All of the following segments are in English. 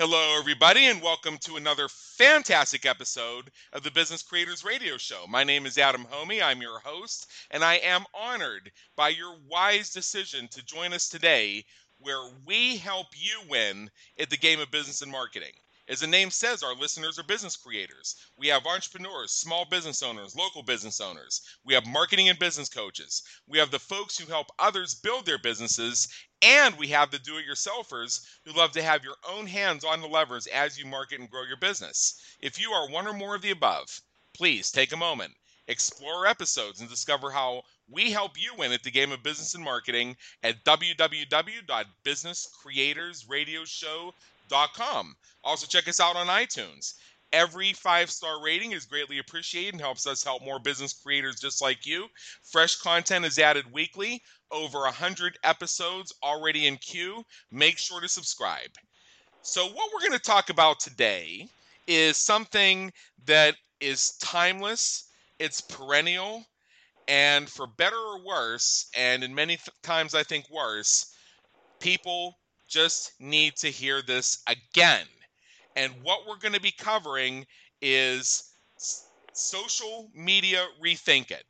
Hello, everybody, and welcome to another fantastic episode of the Business Creators Radio Show. My name is Adam Hommey. I'm your host, and I am honored by your wise decision to join us today where we help you win at the game of business and marketing. As the name says, our listeners are business creators. We have entrepreneurs, small business owners, local business owners. We have marketing and business coaches. We have the folks who help others build their businesses. And we have the do it yourselfers who love to have your own hands on the levers as you market and grow your business. If you are one or more of the above, please take a moment, explore episodes, and discover how we help you win at the game of business and marketing at www.businesscreatorsradioshow.com. Also, check us out on iTunes. Every five star rating is greatly appreciated and helps us help more business creators just like you. Fresh content is added weekly, over 100 episodes already in queue. Make sure to subscribe. So, what we're going to talk about today is something that is timeless, it's perennial, and for better or worse, and in many th- times I think worse, people just need to hear this again. And what we're going to be covering is social media rethink it.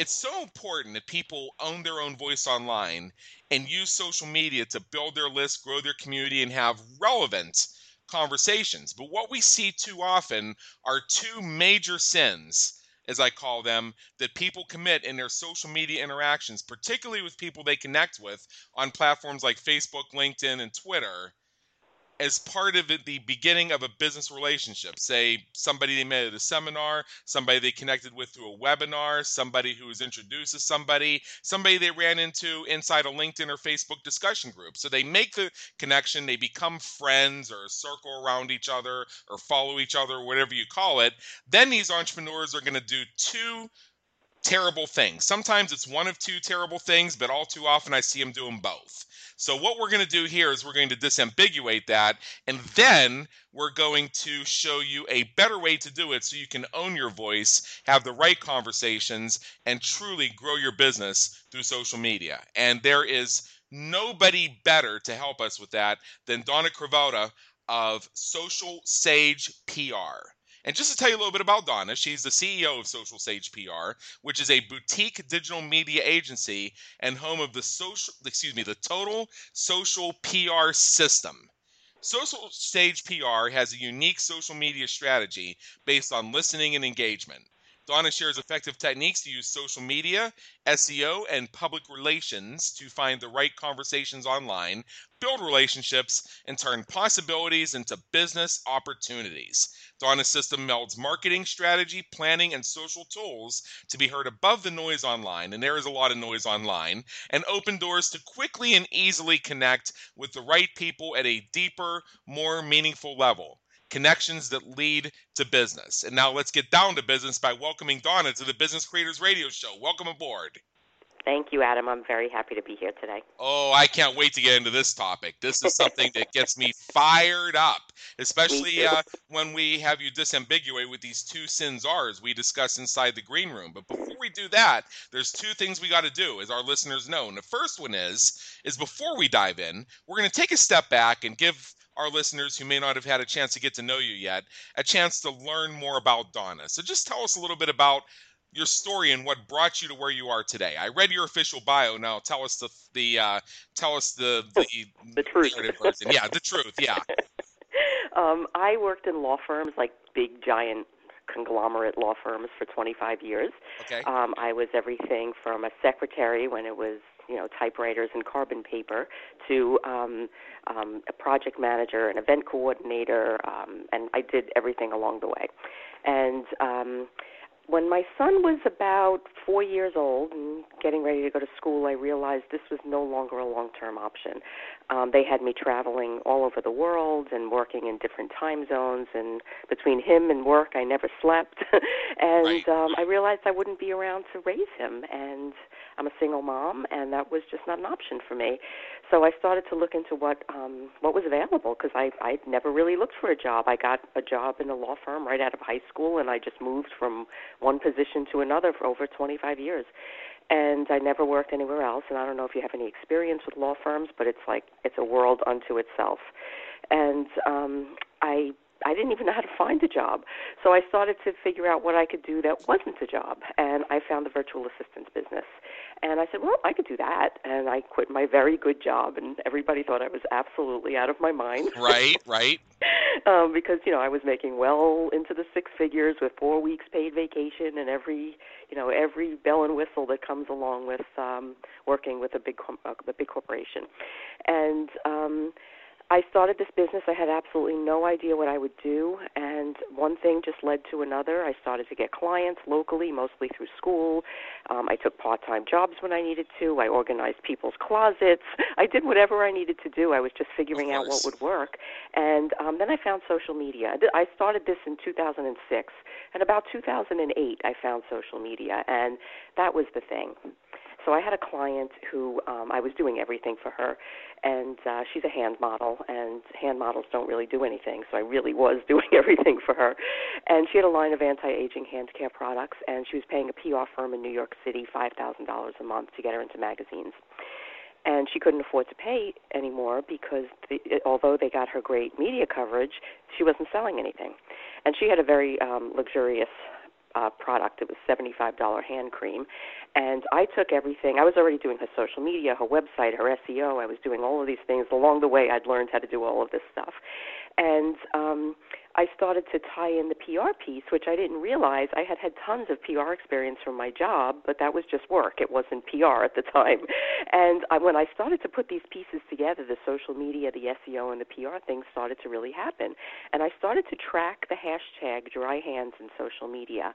It's so important that people own their own voice online and use social media to build their list, grow their community, and have relevant conversations. But what we see too often are two major sins as I call them, that people commit in their social media interactions, particularly with people they connect with on platforms like Facebook, LinkedIn, and Twitter, as part of the beginning of a business relationship. Say somebody they met at a seminar, somebody they connected with through a webinar, somebody who was introduced to somebody, somebody they ran into inside a LinkedIn or Facebook discussion group. So they make the connection, they become friends or circle around each other or follow each other, whatever you call it. Then these entrepreneurs are going to do two terrible things. Sometimes it's one of two terrible things, but all too often I see them doing both. So, what we're going to do here is we're going to disambiguate that, and then we're going to show you a better way to do it so you can own your voice, have the right conversations, and truly grow your business through social media. And there is nobody better to help us with that than Donna Cravotta of Social Sage PR. And just to tell you a little bit about Donna, she's the CEO of Social Sage PR, which is a boutique digital media agency and home of the social excuse me, the total social PR system. Social Sage PR has a unique social media strategy based on listening and engagement. Donna shares effective techniques to use social media, SEO, and public relations to find the right conversations online, build relationships, and turn possibilities into business opportunities. Donna's system melds marketing strategy, planning, and social tools to be heard above the noise online, and there is a lot of noise online, and open doors to quickly and easily connect with the right people at a deeper, more meaningful level connections that lead to business. And now let's get down to business by welcoming Donna to the Business Creators Radio Show. Welcome aboard. Thank you, Adam. I'm very happy to be here today. Oh, I can't wait to get into this topic. This is something that gets me fired up, especially uh, when we have you disambiguate with these two sins R's we discuss inside the green room. But before we do that, there's two things we got to do, as our listeners know. And the first one is, is before we dive in, we're going to take a step back and give our listeners who may not have had a chance to get to know you yet a chance to learn more about Donna. So just tell us a little bit about your story and what brought you to where you are today. I read your official bio. Now tell us the the uh, tell us the the, the truth. Yeah, the truth. Yeah. um, I worked in law firms like big giant conglomerate law firms for 25 years. Okay. Um, I was everything from a secretary when it was you know typewriters and carbon paper to um, um, a project manager, an event coordinator, um, and I did everything along the way. And um, when my son was about four years old and getting ready to go to school, I realized this was no longer a long term option. Um, they had me traveling all over the world and working in different time zones, and between him and work, I never slept. and right. um, I realized I wouldn't be around to raise him. And I'm a single mom, and that was just not an option for me. So I started to look into what um, what was available because I I'd never really looked for a job. I got a job in a law firm right out of high school, and I just moved from one position to another for over 25 years. and I never worked anywhere else. And I don't know if you have any experience with law firms, but it's like it's a world unto itself. And um, I I didn't even know how to find a job. So I started to figure out what I could do that wasn't a job. And I found the virtual assistance business. And I said, well, I could do that. And I quit my very good job. And everybody thought I was absolutely out of my mind. Right, right. um, because, you know, I was making well into the six figures with four weeks paid vacation and every, you know, every bell and whistle that comes along with um, working with a big, uh, a big corporation. And, um, I started this business. I had absolutely no idea what I would do, and one thing just led to another. I started to get clients locally, mostly through school. Um, I took part-time jobs when I needed to. I organized people's closets. I did whatever I needed to do. I was just figuring out what would work, and um, then I found social media. I started this in 2006, and about 2008, I found social media, and that was the thing. So I had a client who um, I was doing everything for her, and uh, she's a hand model, and hand models don't really do anything. So I really was doing everything for her, and she had a line of anti-aging hand care products, and she was paying a PR firm in New York City five thousand dollars a month to get her into magazines and she couldn't afford to pay anymore because the, although they got her great media coverage, she wasn't selling anything, and she had a very um, luxurious uh, product. It was $75 hand cream. And I took everything. I was already doing her social media, her website, her SEO. I was doing all of these things. Along the way, I'd learned how to do all of this stuff. And um, I started to tie in the PR piece, which I didn't realize. I had had tons of PR experience from my job, but that was just work. It wasn't PR at the time. And I, when I started to put these pieces together, the social media, the SEO, and the PR things started to really happen. And I started to track the hashtag dry hands in social media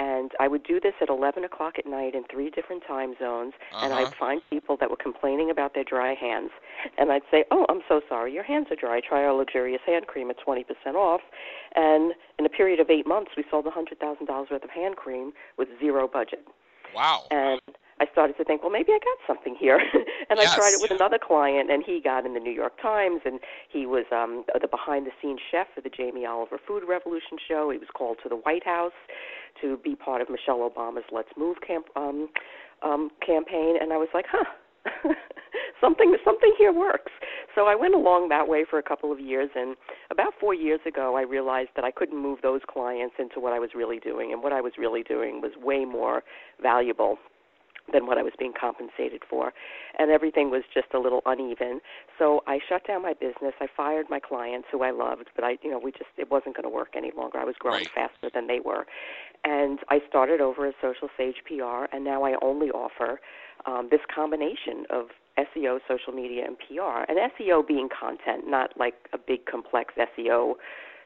and I would do this at 11 o'clock at night in three different time zones, uh-huh. and I'd find people that were complaining about their dry hands, and I'd say, "Oh, I'm so sorry, your hands are dry. Try our luxurious hand cream at 20% off." And in a period of eight months, we sold $100,000 worth of hand cream with zero budget. Wow! And I started to think, well, maybe I got something here. and yes. I tried it with another client, and he got in the New York Times, and he was um, the behind-the-scenes chef for the Jamie Oliver Food Revolution show. He was called to the White House to be part of Michelle Obama's Let's Move camp, um, um, campaign, and I was like, huh. something something here works. So I went along that way for a couple of years and about 4 years ago I realized that I couldn't move those clients into what I was really doing and what I was really doing was way more valuable than what I was being compensated for, and everything was just a little uneven. So I shut down my business. I fired my clients who I loved, but I, you know, we just it wasn't going to work any longer. I was growing right. faster than they were, and I started over as Social Sage PR, and now I only offer um, this combination of SEO, social media, and PR. And SEO being content, not like a big complex SEO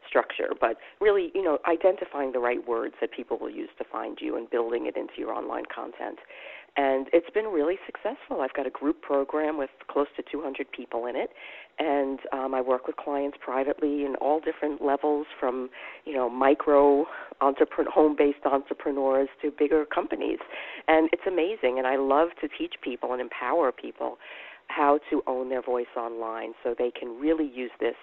structure, but really, you know, identifying the right words that people will use to find you and building it into your online content and it's been really successful. I've got a group program with close to 200 people in it, and um, I work with clients privately in all different levels, from you know micro entrepreneur, home-based entrepreneurs to bigger companies, and it's amazing. And I love to teach people and empower people how to own their voice online, so they can really use this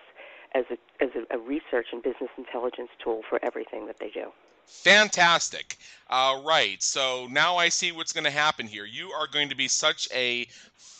as a as a, a research and business intelligence tool for everything that they do. Fantastic. All right. So now I see what's going to happen here. You are going to be such a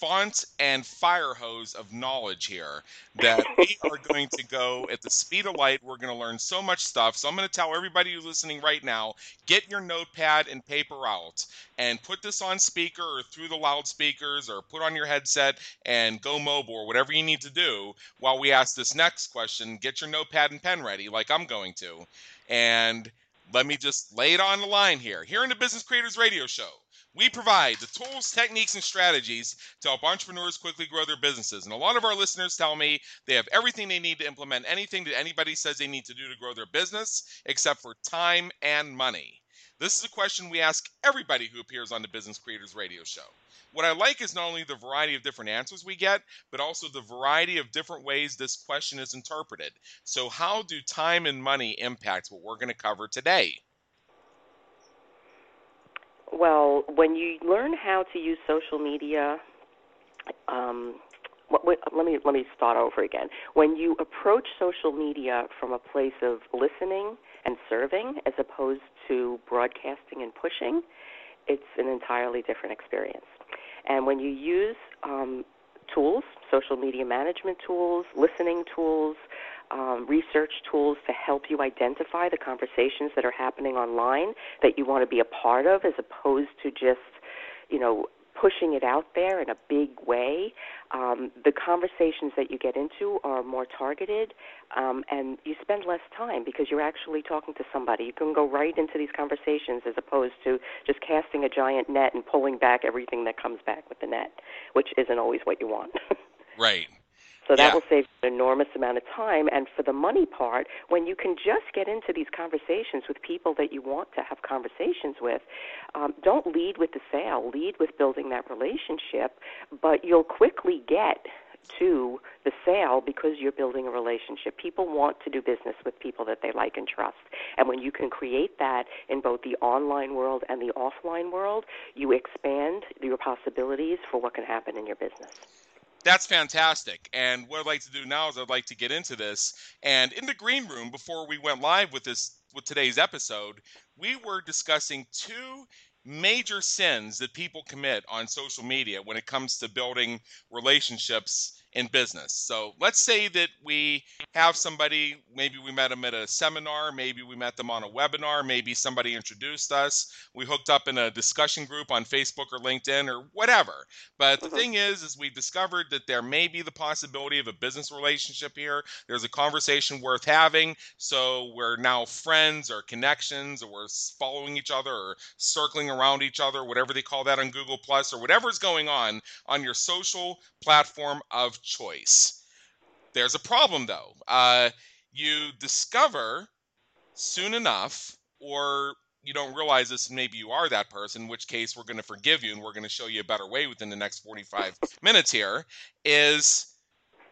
font and fire hose of knowledge here that we are going to go at the speed of light. We're going to learn so much stuff. So I'm going to tell everybody who's listening right now get your notepad and paper out and put this on speaker or through the loudspeakers or put on your headset and go mobile or whatever you need to do while we ask this next question. Get your notepad and pen ready, like I'm going to. And let me just lay it on the line here. Here in the Business Creators Radio Show, we provide the tools, techniques, and strategies to help entrepreneurs quickly grow their businesses. And a lot of our listeners tell me they have everything they need to implement anything that anybody says they need to do to grow their business, except for time and money. This is a question we ask everybody who appears on the Business Creators Radio Show. What I like is not only the variety of different answers we get, but also the variety of different ways this question is interpreted. So, how do time and money impact what we're going to cover today? Well, when you learn how to use social media, um, let me let me start over again. When you approach social media from a place of listening and serving, as opposed to broadcasting and pushing, it's an entirely different experience. And when you use um, tools, social media management tools, listening tools, um, research tools to help you identify the conversations that are happening online that you want to be a part of as opposed to just, you know, pushing it out there in a big way. Um, the conversations that you get into are more targeted, um, and you spend less time because you're actually talking to somebody. You can go right into these conversations as opposed to just casting a giant net and pulling back everything that comes back with the net, which isn't always what you want. right. So that yeah. will save an enormous amount of time. And for the money part, when you can just get into these conversations with people that you want to have conversations with, um, don't lead with the sale, lead with building that relationship, but you'll quickly get to the sale because you're building a relationship. People want to do business with people that they like and trust. And when you can create that in both the online world and the offline world, you expand your possibilities for what can happen in your business that's fantastic. And what I'd like to do now is I'd like to get into this. And in the green room, before we went live with this with today's episode, we were discussing two major sins that people commit on social media when it comes to building relationships in business. So let's say that we have somebody, maybe we met them at a seminar, maybe we met them on a webinar, maybe somebody introduced us, we hooked up in a discussion group on Facebook or LinkedIn or whatever. But the mm-hmm. thing is, is we discovered that there may be the possibility of a business relationship here. There's a conversation worth having. So we're now friends or connections or we're following each other or circling around each other, whatever they call that on Google Plus or whatever's going on on your social platform of choice. There's a problem though. Uh, you discover soon enough, or you don't realize this, and maybe you are that person, in which case we're going to forgive you and we're going to show you a better way within the next 45 minutes here, is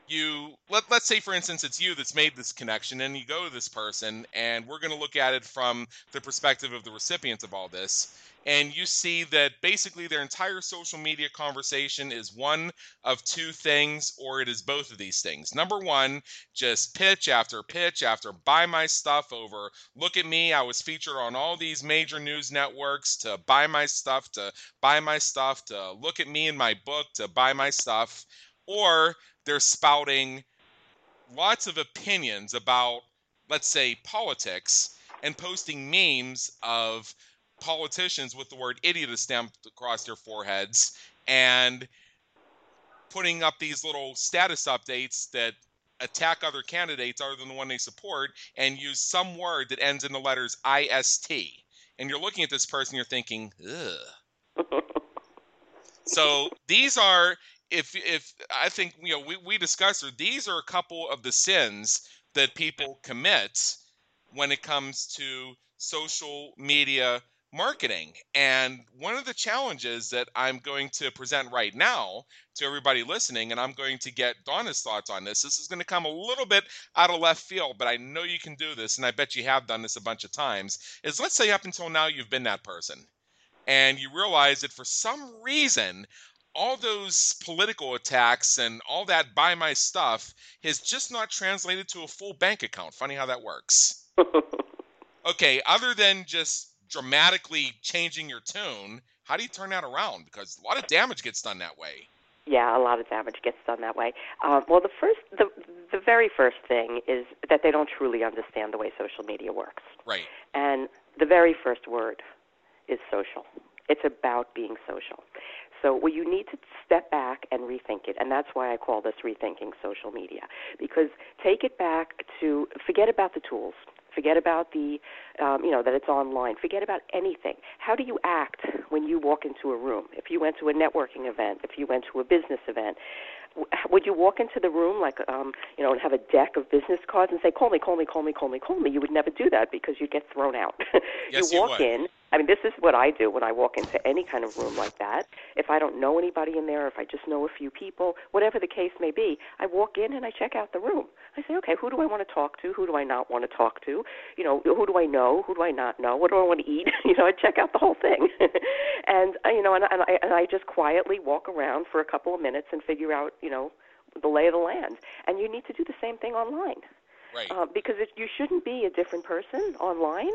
you let, let's say for instance it's you that's made this connection and you go to this person and we're going to look at it from the perspective of the recipients of all this and you see that basically their entire social media conversation is one of two things, or it is both of these things. Number one, just pitch after pitch after buy my stuff over. Look at me, I was featured on all these major news networks to buy my stuff, to buy my stuff, to look at me in my book, to buy my stuff. Or they're spouting lots of opinions about, let's say, politics and posting memes of politicians with the word idiot stamped across their foreheads and putting up these little status updates that attack other candidates other than the one they support and use some word that ends in the letters IST. And you're looking at this person, you're thinking, ugh. so these are, if if I think you know we we discussed, these are a couple of the sins that people commit when it comes to social media marketing. And one of the challenges that I'm going to present right now to everybody listening, and I'm going to get Donna's thoughts on this. This is going to come a little bit out of left field, but I know you can do this, and I bet you have done this a bunch of times. Is let's say up until now you've been that person, and you realize that for some reason, all those political attacks and all that buy my stuff has just not translated to a full bank account. Funny how that works. okay, other than just dramatically changing your tune, how do you turn that around? Because a lot of damage gets done that way. Yeah, a lot of damage gets done that way. Um, well, the first, the the very first thing is that they don't truly understand the way social media works. Right. And the very first word is social. It's about being social. So well, you need to step back and rethink it, and that's why I call this rethinking social media. Because take it back to forget about the tools. Forget about the, um, you know, that it's online. Forget about anything. How do you act when you walk into a room? If you went to a networking event, if you went to a business event, would you walk into the room like um you know and have a deck of business cards and say call me call me call me call me call me you would never do that because you'd get thrown out yes, you walk you in I mean, this is what I do when I walk into any kind of room like that. If I don't know anybody in there, if I just know a few people, whatever the case may be, I walk in and I check out the room. I say, okay, who do I want to talk to? Who do I not want to talk to? You know, who do I know? Who do I not know? What do I want to eat? you know, I check out the whole thing, and uh, you know, and, and I and I just quietly walk around for a couple of minutes and figure out, you know, the lay of the land. And you need to do the same thing online. Right. Uh, because it, you shouldn't be a different person online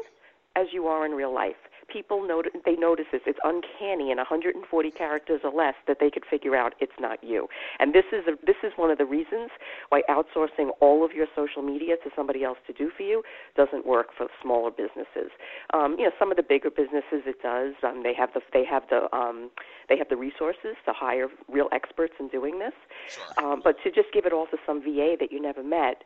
as you are in real life. People notice they notice this. It's uncanny in 140 characters or less that they could figure out it's not you. And this is a, this is one of the reasons why outsourcing all of your social media to somebody else to do for you doesn't work for smaller businesses. Um, you know, some of the bigger businesses it does. Um, they have the they have the um, they have the resources to hire real experts in doing this. Sure. Um, but to just give it all to some VA that you never met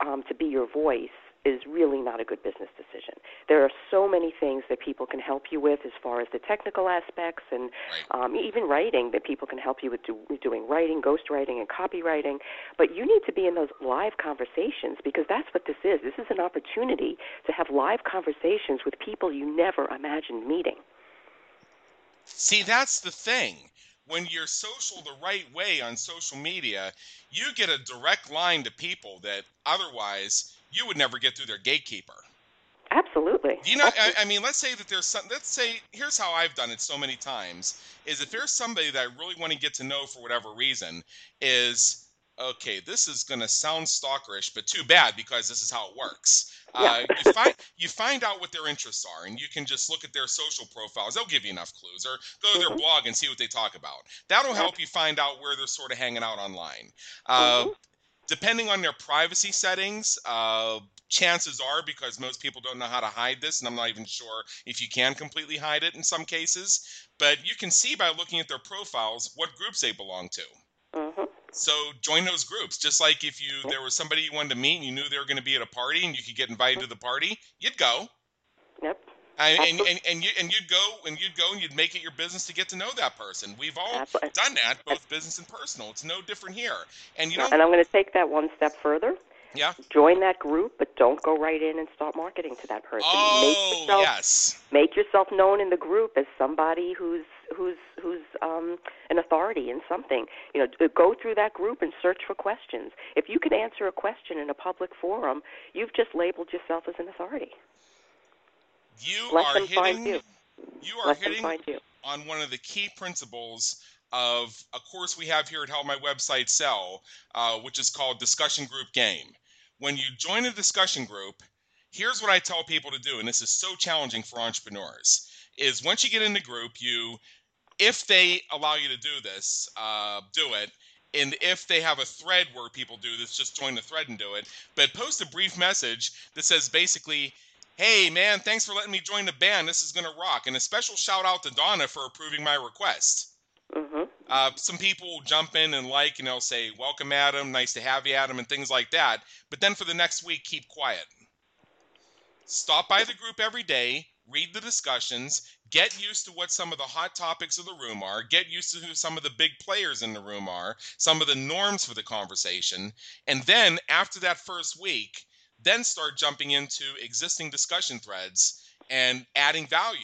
um, to be your voice is really not a good business decision. There are so many things that people can help you with as far as the technical aspects and Right. um, even writing that people can help you with do, doing writing, ghostwriting, and copywriting. But you need to be in those live conversations because that's what this is. This is an opportunity to have live conversations with people you never imagined meeting. See, that's the thing. When you're social the right way on social media, you get a direct line to people that otherwise you would never get through their gatekeeper. Absolutely. You know? I, I mean, let's say that there's some. Let's say here's how I've done it so many times: is if there's somebody that I really want to get to know for whatever reason, is okay. This is going to sound stalkerish, but too bad because this is how it works. Uh, you find you find out what their interests are, and you can just look at their social profiles. They'll give you enough clues, or go to their Mhm. blog and see what they talk about. That'll help you find out where they're sort of hanging out online. Uh, Mhm. Depending on their privacy settings, uh, chances are because most people don't know how to hide this, and I'm not even sure if you can completely hide it in some cases, but you can see by looking at their profiles what groups they belong to. Mhm. So join those groups. Just like if you there was somebody you wanted to meet and you knew they were going to be at a party and you could get invited to the party, you'd go. Yep. I, and, and, and you and you'd go and you'd go and you'd make it your business to get to know that person. We've all Absolutely. done that, both business and personal. It's no different here. And you know, And I'm going to take that one step further. yeah. Join that group, but don't go right in and start marketing to that person. make Oh yourself yes. make yourself known in the group as somebody who's who's who's um, an authority in something. You know, go through that group and search for questions. If you can answer a question in a public forum, you've just labeled yourself as an authority. You Let are them find hitting. you. You are Let hitting find you. on one of the key principles of a course we have here at Help My Website Sell, uh, which is called Discussion Group Game. When you join a discussion group, here's what I tell people to do, and this is so challenging for entrepreneurs: is once you get in the group, you, if they allow you to do this, uh, do it. And if they have a thread where people do this, just join the thread and do it. But post a brief message that says basically, Hey man, thanks for letting me join the band. This is gonna rock. And a special shout out to Donna for approving my request. Mhm. Uh, some people will jump in and like, and they'll say, "Welcome, Adam. Nice to have you, Adam," and things like that. But then for the next week, keep quiet. Stop by the group every day. Read the discussions. Get used to what some of the hot topics of the room are. Get used to who some of the big players in the room are. Some of the norms for the conversation. And then after that first week, then start jumping into existing discussion threads and adding value.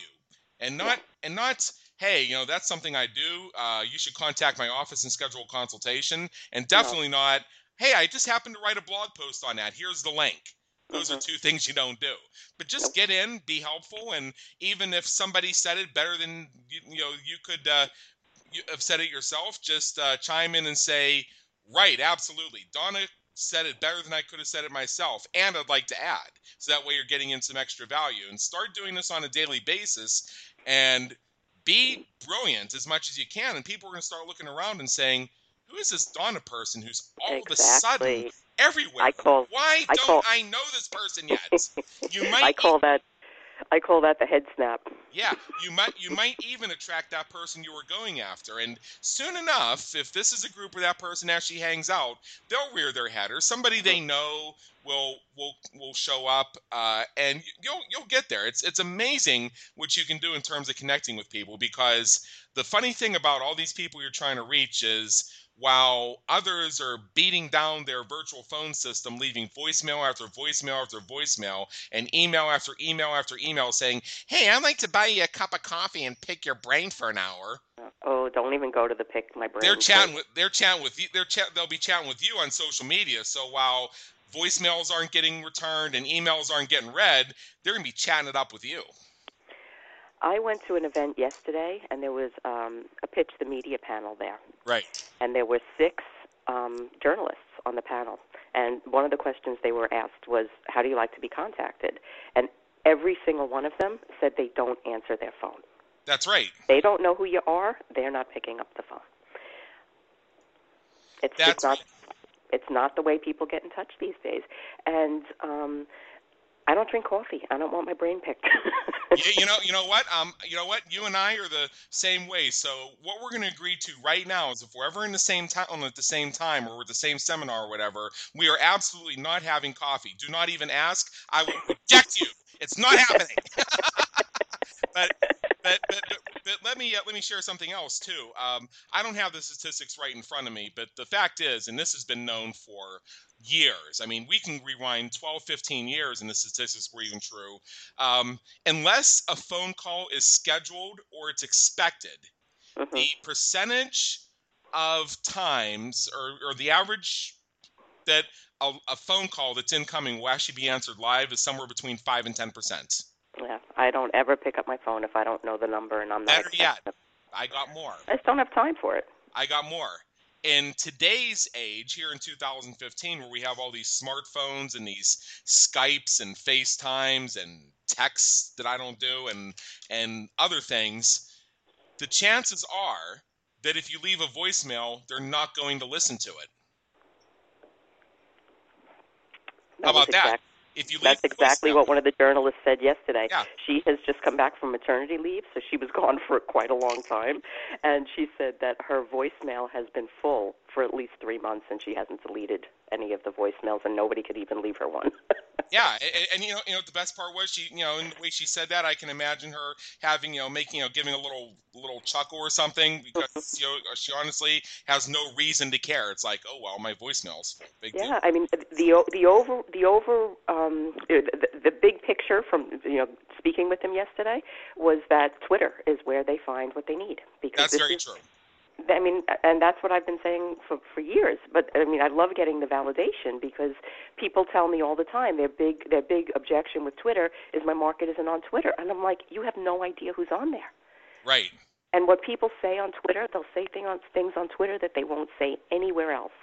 And not and not hey you know that's something i do uh, you should contact my office and schedule a consultation. And definitely not hey i just happened to write a blog post on that. Here's the link. Those are Mhm. two things you don't do. But just get in be helpful and even if somebody said it better than you, you know you could uh, you have said it yourself just uh, chime in and say right absolutely. Donna said it better than i could have said it myself and i'd like to add so that way you're getting in some extra value. And start doing this on a daily basis and be brilliant as much as you can. And people are going to start looking around and saying who is this donna person who's all of a sudden everywhere? I call- why I don't call- i know this person yet? You might I call that I call that the head snap. yeah, you might you might even attract that person you were going after, and soon enough, if this is a group where that person actually hangs out, they'll rear their head, or somebody they know will will will show up, uh, and you'll you'll get there. It's it's amazing what you can do in terms of connecting with people, because the funny thing about all these people you're trying to reach is while others are beating down their virtual phone system, leaving voicemail after voicemail after voicemail, and email after email after email saying, Hey, I'd like to buy you a cup of coffee and pick your brain for an hour. Oh, don't even go to the pick my brain. They're chatting with they're chatting with you they're chat they'll be chatting with you on social media. So while voicemails aren't getting returned and emails aren't getting read, they're gonna be chatting it up with you. I went to an event yesterday, and there was um, a pitch the media panel there, Right. and there were six um, journalists on the panel. And one of the questions they were asked was, "How do you like to be contacted?" And every single one of them said they don't answer their phone. That's right. They don't know who you are. They're not picking up the phone. It's That's just not. It's not the way people get in touch these days. And um, I don't drink coffee. I don't want my brain picked. you, you know, you know what? Um, you know what? You and I are the same way. So what we're going to agree to right now is if we're ever in the same time at the same time or at the same seminar or whatever, we are absolutely not having coffee. Do not even ask. I will reject you. It's not happening. but, but, but, but, let me uh, let me share something else too. Um, I don't have the statistics right in front of me, but the fact is, and this has been known for years. I mean, we can rewind 12, 15 years, and the statistics were even true. Um, unless a phone call is scheduled or it's expected, mm-hmm. the percentage of times or, or the average that a, a, phone call that's incoming will actually be answered live is somewhere between 5 and 10 percent. Yeah, I don't ever pick up my phone if I don't know the number and I'm not. Better yet, I got more. I just don't have time for it. I got more. In today's age, here in 2015, where we have all these smartphones and these Skypes and FaceTimes and texts that I don't do and and other things, the chances are that if you leave a voicemail, they're not going to listen to it. That How about exact, that? If you That's exactly what one of the journalists said yesterday. Yeah. She has just come back from maternity leave, so she was gone for quite a long time. And she said that her voicemail has been full for at least three months, and she hasn't deleted any of the voicemails, and nobody could even leave her one. yeah, and, and, you know, you know, the best part was she, you know, in the way she said that, I can imagine her having, you know, making, you know, giving a little little chuckle or something because you know she honestly has no reason to care. It's like, oh well, my voicemails. Big yeah, deal. I mean the the over the over um, the, the big picture from you know speaking with them yesterday was that Twitter is where they find what they need because that's very is, true. I mean, and that's what I've been saying for for years. But I mean, I love getting the validation because people tell me all the time their big their big objection with Twitter is my market isn't on Twitter, and I'm like, you have no idea who's on there. Right. And what people say on Twitter, they'll say thing on, things on Twitter that they won't say anywhere else.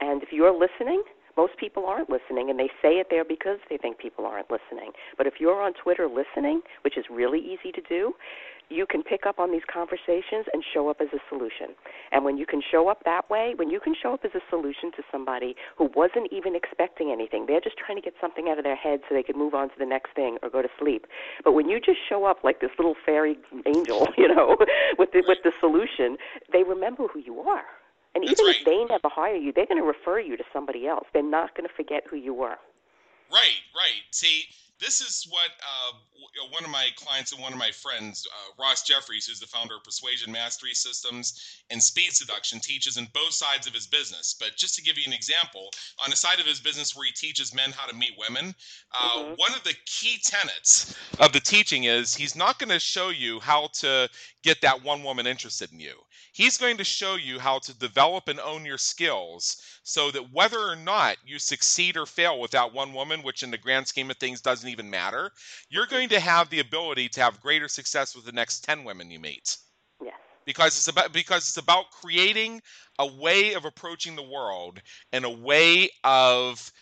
And if you're listening, most people aren't listening, and they say it there because they think people aren't listening. But if you're on Twitter listening, which is really easy to do, you can pick up on these conversations and show up as a solution. And when you can show up that way, when you can show up as a solution to somebody who wasn't even expecting anything, they're just trying to get something out of their head so they can move on to the next thing or go to sleep. But when you just show up like this little fairy angel, you know, with the, with the solution, they remember who you are. And even right. if they never hire you, they're going to refer you to somebody else. They're not going to forget who you were. Right, right. See, this is what uh, one of my clients and one of my friends, uh, Ross Jeffries, who's the founder of Persuasion Mastery Systems and Speed Seduction, teaches in both sides of his business. But just to give you an example, on the side of his business where he teaches men how to meet women, uh, mm-hmm. one of the key tenets of the teaching is he's not going to show you how to get that one woman interested in you. He's going to show you how to develop and own your skills so that whether or not you succeed or fail with that one woman, which in the grand scheme of things doesn't even matter, you're going to have the ability to have greater success with the next 10 women you meet. Yes. Because it's about because it's about creating a way of approaching the world and a way of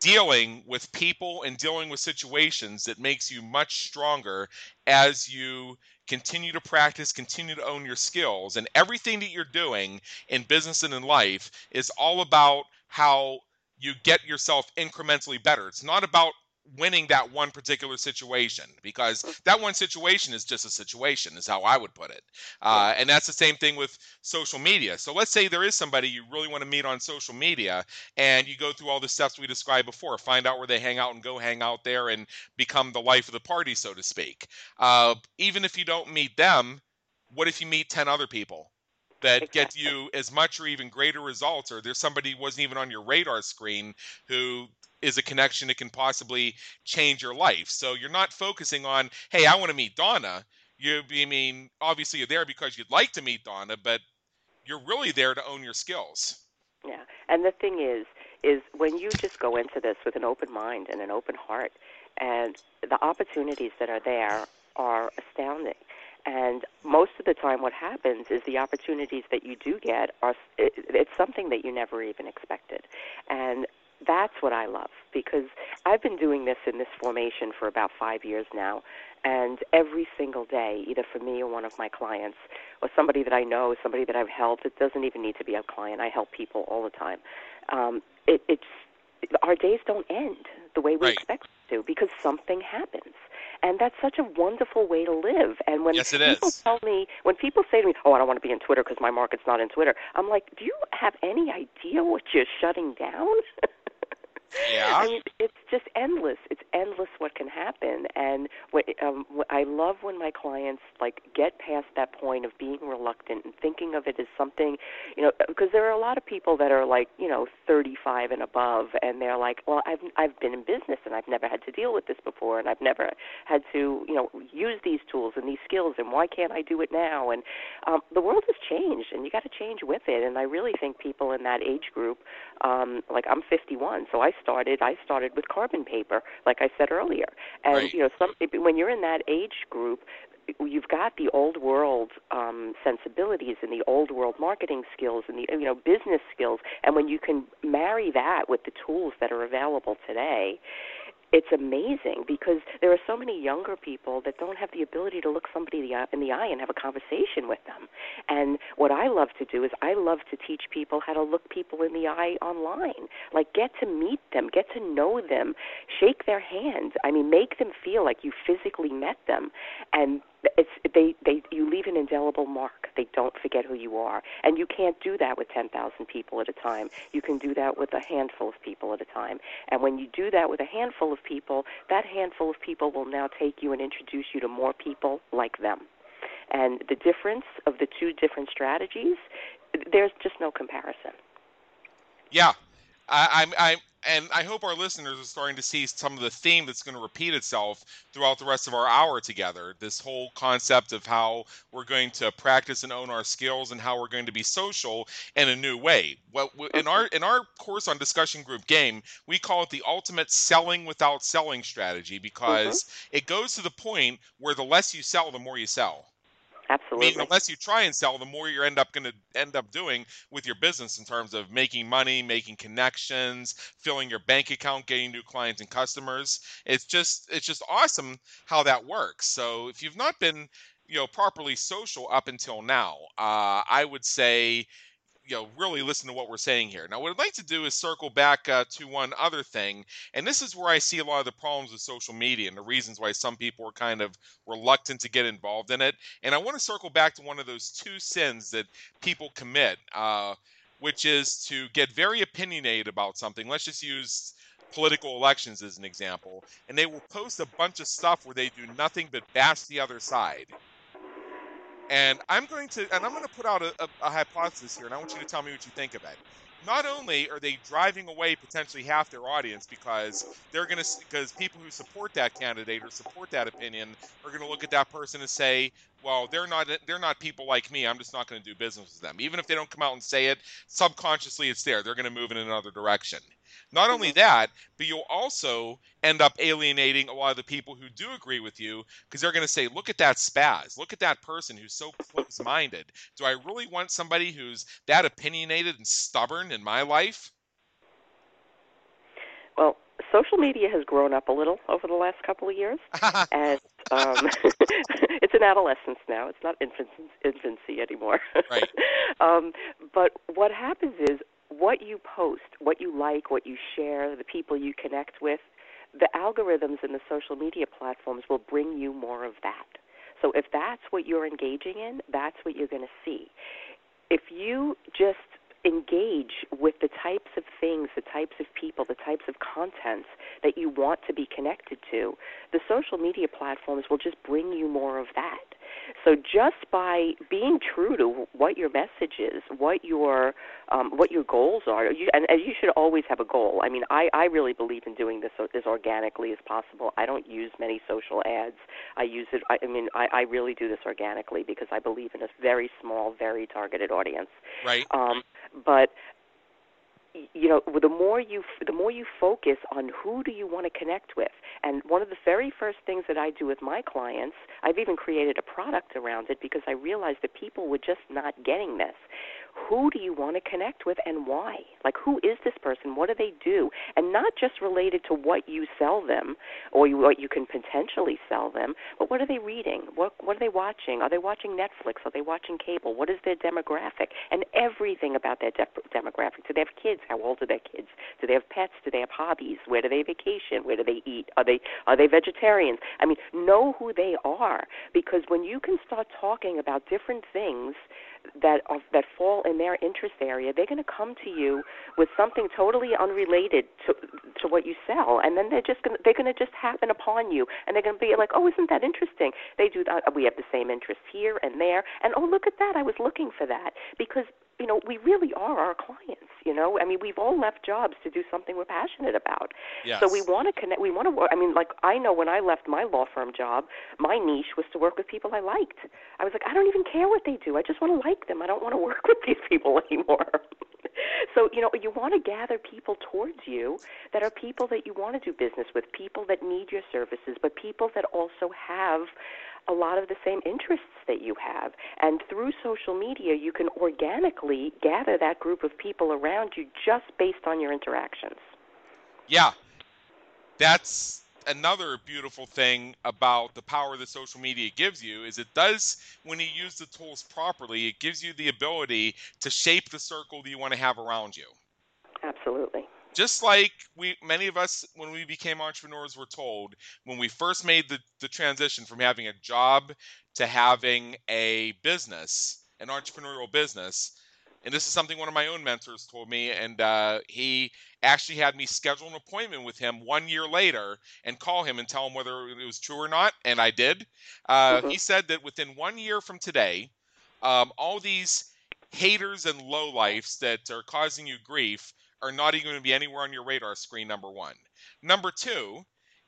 dealing with people and dealing with situations that makes you much stronger as you continue to practice, continue to own your skills. And everything that you're doing in business and in life is all about how you get yourself incrementally better. It's not about winning that one particular situation because that one situation is just a situation is how i would put it. Uh, and that's the same thing with social media. So let's say there is somebody you really want to meet on social media and you go through all the steps we described before find out where they hang out and go hang out there and become the life of the party so to speak. Uh, even if you don't meet them what if you meet 10 other people that exactly. get you as much or even greater results or there's somebody who wasn't even on your radar screen who is a connection that can possibly change your life. So you're not focusing on, hey, I want to meet Donna. You, I mean, obviously you're there because you'd like to meet Donna, but you're really there to own your skills. Yeah, and the thing is, is when you just go into this with an open mind and an open heart, and the opportunities that are there are astounding. And most of the time, what happens is the opportunities that you do get are it's something that you never even expected. And that's what I love because I've been doing this in this formation for about five years now, and every single day, either for me or one of my clients, or somebody that I know, somebody that I've helped, it doesn't even need to be a client. I help people all the time. Um, it, it's our days don't end the way we Right. expect them to because something happens. And that's such a wonderful way to live. And when Yes, it people is. tell me, when people say to me, "Oh, I don't want to be in Twitter because my market's not in Twitter," I'm like, "Do you have any idea what you're shutting down?" Yeah. I mean, it's just endless. It's endless what can happen, and what, um, I love when my clients like get past that point of being reluctant and thinking of it as something, you know, because there are a lot of people that are like, you know, 35 and above, and they're like, well, I've I've been in business and I've never had to deal with this before, and I've never had to, you know, use these tools and these skills, and why can't I do it now? And um, the world has changed, and you got to change with it. And I really think people in that age group um like I'm 51 so I started I started with carbon paper like I said earlier and Right. you know some when you're in that age group you've got the old world um sensibilities and the old world marketing skills and the you know business skills and when you can marry that with the tools that are available today it's amazing because there are so many younger people that don't have the ability to look somebody in the eye- and have a conversation with them. And what I love to do is I love to teach people how to look people in the eye online. Like get to meet them, get to know them, shake their hand. I mean, make them feel like you physically met them and it's they they you leave an indelible mark. They don't forget who you are. And you can't do that with 10,000 people at a time. You can do that with a handful of people at a time. And when you do that with a handful of people, that handful of people will now take you and introduce you to more people like them. And the difference of the two different strategies, there's just no comparison. Yeah, I, I'm, I, and I hope our listeners are starting to see some of the theme that's going to repeat itself throughout the rest of our hour together. This whole concept of how we're going to practice and own our skills, and how we're going to be social in a new way. What in our in our course on discussion group game, we call it the ultimate selling without selling strategy mm-hmm. because it goes to the point where the less you sell, the more you sell. Absolutely. Meaning, unless you try and sell, the more you end up going to end up doing with your business in terms of making money, making connections, filling your bank account, getting new clients and customers. It's just it's just awesome how that works. So if you've not been you know properly social up until now, uh, I would say you know really listen to what we're saying here. Now, what I'd like to do is circle back uh, to one other thing, and this is where I see a lot of the problems with social media and the reasons why some people are kind of reluctant to get involved in it. And I want to circle back to one of those two sins that people commit, uh, which is to get very opinionated about something. Let's just use political elections as an example, and they will post a bunch of stuff where they do nothing but bash the other side. And I'm going to, and I'm going to put out a, a, a hypothesis here, and I want you to tell me what you think of it. Not only are they driving away potentially half their audience because they're going to, because people who support that candidate or support that opinion are going to look at that person and say, well, they're not, they're not people like me. I'm just not going to do business with them. Even if they don't come out and say it, subconsciously it's there. They're going to move in another direction. Not only mm-hmm. that, but you'll also end up alienating a lot of the people who do agree with you because they're going to say, look at that spaz. Look at that person who's so close minded. Do I really want somebody who's that opinionated and stubborn in my life? Well, social media has grown up a little over the last couple of years, and um, it's an adolescence now. It's not infancy, infancy anymore. Right. um, but what happens is what you post, what you like, what you share, the people you connect with, the algorithms and the social media platforms will bring you more of that. So if that's what you're engaging in, that's what you're going to see. If you just engage with the types of things, the types of people, the types of contents that you want to be connected to, the social media platforms will just bring you more of that. So just by being true to what your message is, what your um, what your goals are, you, and, and you should always have a goal. I mean, I, I really believe in doing this as organically as possible. I don't use many social ads. I use it. I, I mean, I, I really do this organically because I believe in a very small, very targeted audience. Right. Um, but you know the more you the more you focus on who do you want to connect with. And one of the very first things that I do with my clients I've even created a product around it because I realized that people were just not getting this who do you want to connect with and why? Like, who is this person? What do they do? And not just related to what you sell them or you, what you can potentially sell them, but what are they reading? What, what are they watching? Are they watching Netflix? Are they watching cable? What is their demographic? And everything about their de- demographic. Do they have kids? How old are their kids? Do they have pets? Do they have hobbies? Where do they vacation? Where do they eat? Are they are they vegetarians? I mean, know who they are because when you can start talking about different things that are, that fall in their interest area, they're going to come to you with something totally unrelated to to what you sell, and then they're just going to, they're going to just happen upon you, and they're going to be like, oh, isn't that interesting? They do that. We have the same interests here and there, and oh, look at that. I was looking for that because you know, we really are our clients. You know, I mean, we've all left jobs to do something we're passionate about. Yes. So we want to connect. We want to work. I mean, like I know when I left my law firm job, my niche was to work with people I liked. I was like, I don't even care what they do. I just want to like them. I don't want to work with these people anymore. so you know, you want to gather people towards you that are people that you want to do business with, people that need your services, but people that also have a lot of the same interests that you have. And through social media, you can organically gather that group of people around you just based on your interactions. Yeah. That's another beautiful thing about the power that social media gives you is it does when you use the tools properly it gives you the ability to shape the circle that you want to have around you absolutely just like we many of us when we became entrepreneurs were told when we first made the, the transition from having a job to having a business an entrepreneurial business and this is something one of my own mentors told me and uh, he actually had me schedule an appointment with him one year later and call him and tell him whether it was true or not and i did uh, mm-hmm. he said that within one year from today um, all these haters and lowlifes that are causing you grief are not even going to be anywhere on your radar screen, number one. Number two,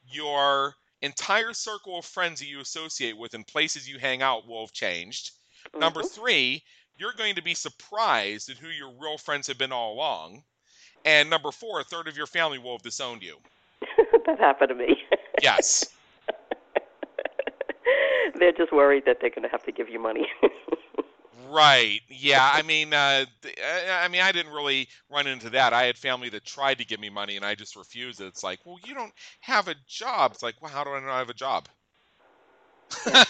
your entire circle of friends that you associate with and places you hang out will have changed. Mm-hmm. Number three, you're going to be surprised at who your real friends have been all along. And number four, a third of your family will have disowned you. that happened to me. yes. They're just worried that they're going to have to give you money. Right. Yeah. I mean, uh, I mean, I didn't really run into that. I had family that tried to give me money, and I just refused it. It's like, well, you don't have a job. It's like, well, how do I know I have a job? yeah,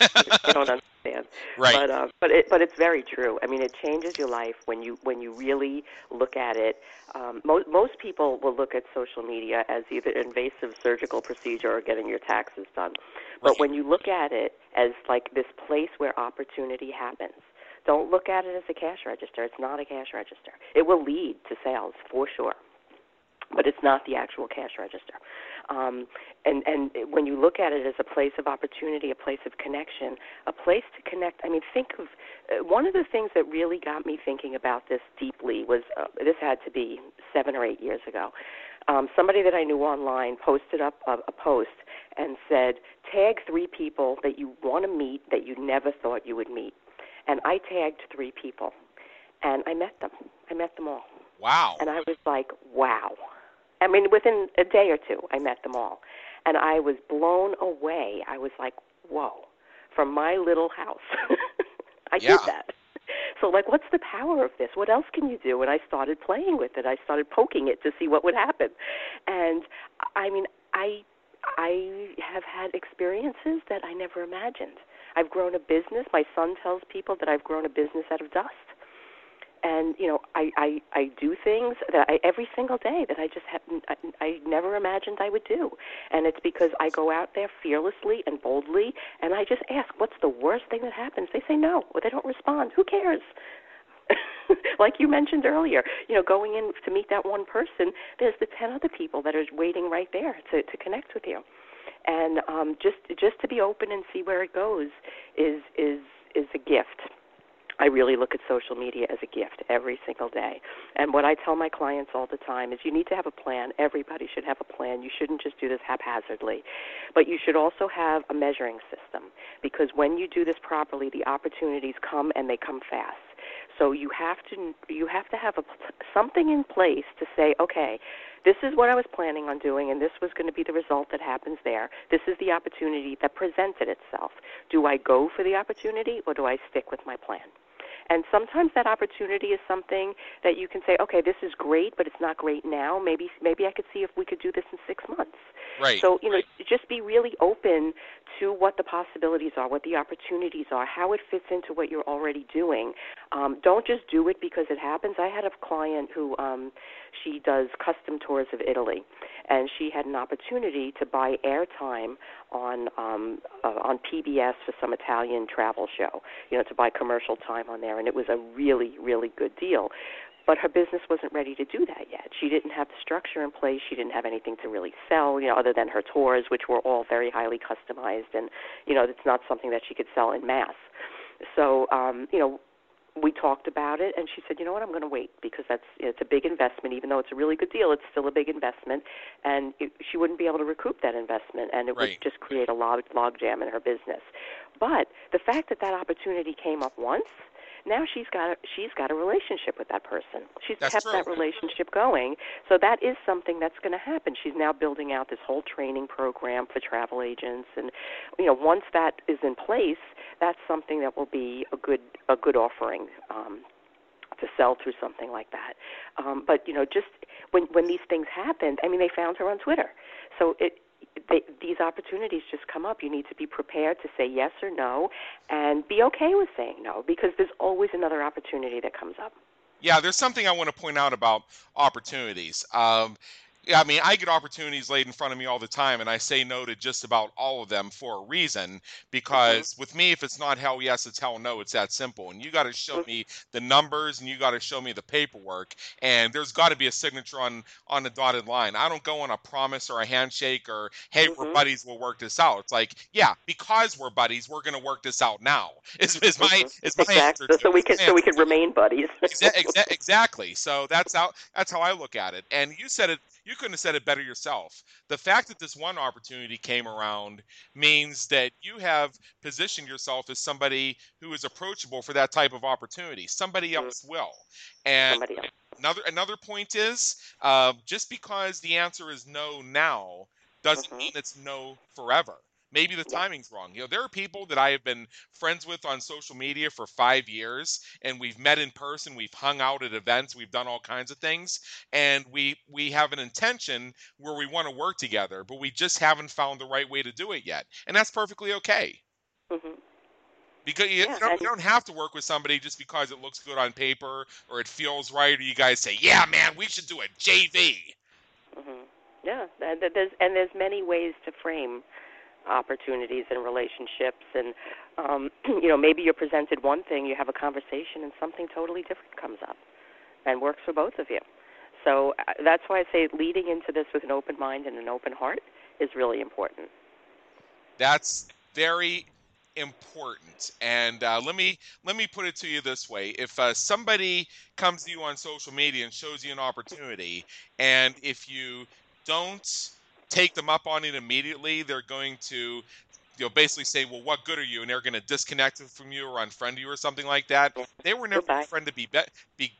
you don't understand. Right. But uh, but it but it's very true. I mean, it changes your life when you when you really look at it. Um, most most people will look at social media as either invasive surgical procedure or getting your taxes done. But right. when you look at it as like this place where opportunity happens don't look at it as a cash register. It's not a cash register. It will lead to sales for sure, but it's not the actual cash register. Um, and and when you look at it as a place of opportunity, a place of connection, a place to connect. I mean, think of uh, one of the things that really got me thinking about this deeply was uh, this had to be seven or eight years ago. Um, somebody that I knew online posted up a, a post and said, "Tag three people that you want to meet that you never thought you would meet." And I tagged three people, and I met them. I met them all. Wow. And I was like, wow. I mean, within a day or two, I met them all, and I was blown away. I was like, whoa, from my little house. I yeah. did that. So, like, what's the power of this? What else can you do? And I started playing with it. I started poking it to see what would happen. And I mean, I I have had experiences that I never imagined. I've grown a business. My son tells people that I've grown a business out of dust. And you know, I I, I do things that I every single day that I just have I, I never imagined I would do, and it's because I go out there fearlessly and boldly, and I just ask, "What's the worst thing that happens?" They say no, or they don't respond. Who cares? like you mentioned earlier, you know, going in to meet that one person, there's the ten other people that are waiting right there to to connect with you and um, just just to be open and see where it goes is is is a gift. I really look at social media as a gift every single day. And what I tell my clients all the time is you need to have a plan. Everybody should have a plan. You shouldn't just do this haphazardly. But you should also have a measuring system because when you do this properly, the opportunities come and they come fast. So you have to you have to have a, something in place to say, okay, this is what I was planning on doing, and this was going to be the result that happens there. This is the opportunity that presented itself. Do I go for the opportunity, or do I stick with my plan? And sometimes that opportunity is something that you can say, okay, this is great, but it's not great now. Maybe maybe I could see if we could do this in six months. Right. So you know, right. just be really open to what the possibilities are, what the opportunities are, how it fits into what you're already doing. Um, don't just do it because it happens. I had a client who um, she does custom tours of Italy, and she had an opportunity to buy airtime on um, uh, on PBS for some Italian travel show. You know, to buy commercial time on there, and it was a really really good deal but her business wasn't ready to do that yet. She didn't have the structure in place. She didn't have anything to really sell, you know, other than her tours, which were all very highly customized, and you know, it's not something that she could sell in mass. So, um, you know, we talked about it, and she said, "You know what? I'm going to wait because that's it's a big investment. Even though it's a really good deal, it's still a big investment, and it, she wouldn't be able to recoup that investment, and it right. would just create a log log jam in her business. But the fact that that opportunity came up once." Now she's got a, she's got a relationship with that person. She's that's kept true. that relationship going. So that is something that's going to happen. She's now building out this whole training program for travel agents and you know, once that is in place, that's something that will be a good a good offering. Um, to sell through something like that. Um, but you know, just when when these things happened, I mean, they found her on Twitter, so it they, these opportunities just come up. You need to be prepared to say yes or no and be okay with saying no because there's always another opportunity that comes up. Yeah, there's something I want to point out about opportunities. Um, I mean, I get opportunities laid in front of me all the time, and I say no to just about all of them for a reason. Mm-hmm. Because with me, if it's not hell yes, it's hell no. It's that simple. And you got to show Mm-hmm. me the numbers, and you got to show me the paperwork, and there's got to be a signature on on the dotted line. I don't go on a promise or a handshake or hey, we're Mhm. buddies, we'll work this out. It's like, yeah, because we're buddies, we're gonna work this out now. Is, is my Mhm. is my answer Exactly. to So we can so we can remain buddies. Exa- exa- exactly. So that's how that's how I look at it. And you said it. You couldn't have said it better yourself. The fact that this one opportunity came around means that you have positioned yourself as somebody who is approachable for that type of opportunity. Somebody Mhm. else will. And else. another another point is uh, just because the answer is no now doesn't Mhm. mean it's no forever. Maybe the timing's wrong. You know, there are people that I have been friends with on social media for five years, and we've met in person, we've hung out at events, we've done all kinds of things, and we we have an intention where we want to work together, but we just haven't found the right way to do it yet, and that's perfectly okay. Mhm. Because you, Yeah, don't, you don't have to work with somebody just because it looks good on paper or it feels right, or you guys say, "Yeah, man, we should do a JV." Mm-hmm. Yeah, and there's and there's many ways to frame opportunities and relationships and um you know maybe you're presented one thing you have a conversation and something totally different comes up and works for both of you. So uh, that's why i say leading into this with an open mind and an open heart is really important. That's very important. And uh, let me let me put it to you this way: if uh, somebody comes to you on social media and shows you an opportunity, and if you don't take them up on it immediately, they're going to you know basically say, "Well, what good are you?" and they're going to disconnect from you or unfriend you or something like that. They were never Goodbye. a friend to be, be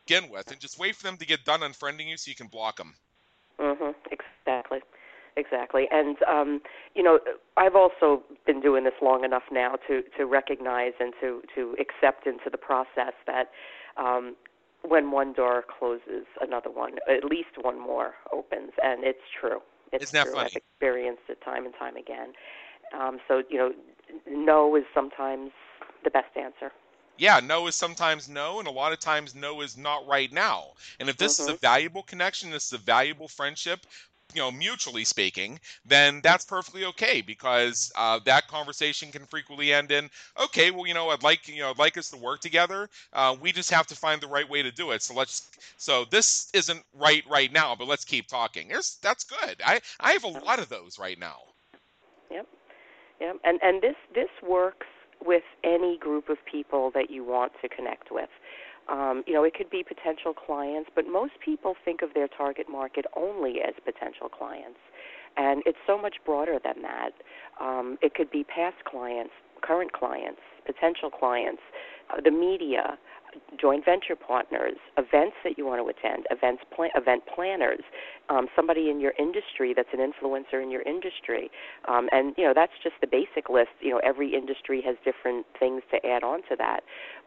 begin with, and just wait for them to get done unfriending you so you can block them. Mhm. Exactly. Exactly. And um, you know, I've also been doing this long enough now to to recognize and to to accept into the process that um when one door closes, another one, at least one more opens, and it's true. It's Isn't that true. funny? I've experienced it time and time again. Um, so you know, no is sometimes the best answer. yeah, no is sometimes no, and a lot of times no is not right now. And if this is a Mhm. valuable connection, this is a valuable friendship, you know, mutually speaking, then that's perfectly okay because uh, that conversation can frequently end in, okay, well, you know, I'd like, you know, I'd like us to work together. Uh, we just have to find the right way to do it. So let's, so this isn't right right now, but let's keep talking. There's, that's good. I, I have a lot of those right now. Yep. Yep. And and this this works with any group of people that you want to connect with. Um, you know, it could be potential clients, but most people think of their target market only as potential clients. And it's so much broader than that. Um, it could be past clients, current clients, potential clients, uh, the media. joint venture partners, events that you want to attend, events plan- event planners, um, somebody in your industry that's an influencer in your industry, um, and you know that's just the basic list. You know, every industry has different things to add on to that.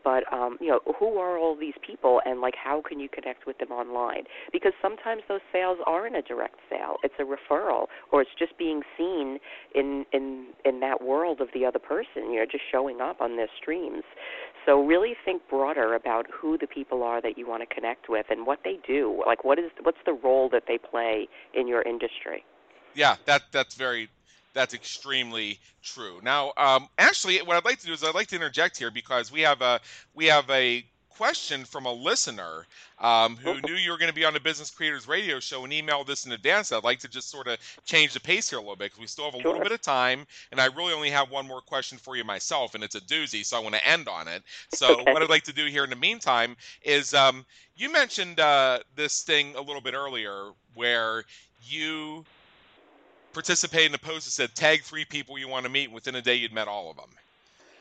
But um, you know, who are all these people, and like how can you connect with them online? Because sometimes those sales aren't a direct sale; it's a referral, or it's just being seen in in in that world of the other person. You know, just showing up on their streams. So really think broader about who the people are that you want to connect with and what they do. Like what is what's the role that they play in your industry? Yeah, that that's very that's extremely true. Now, um, actually, what I'd like to do is I'd like to interject here because we have a we have a question from a listener um, who knew you were going to be on the Business Creators Radio Show and emailed this in advance. I'd like to just sort of change the pace here a little bit because we still have a sure. little bit of time, and I really only have one more question for you myself, and it's a doozy, so I want to end on it. So okay. what I'd like to do here in the meantime is um, you mentioned uh, this thing a little bit earlier where you participated in a post that said tag three people you want to meet, and within a day you'd met all of them.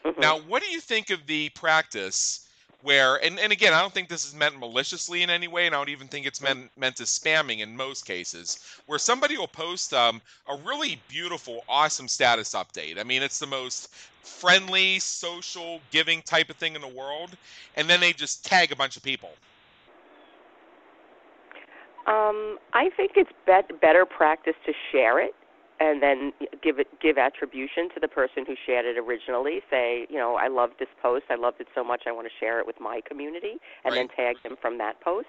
Mm-hmm. Now, what do you think of the practice where, and, and again, I don't think this is meant maliciously in any way, and I don't even think it's meant meant as spamming in most cases, where somebody will post um, a really beautiful, awesome status update. I mean, it's the most friendly, social, giving type of thing in the world, and then they just tag a bunch of people. Um, I think it's bet- better practice to share it and then give it give attribution to the person who shared it originally. Say, you know, I loved this post. I loved it so much. I want to share it with my community, and Right. then tag them from that post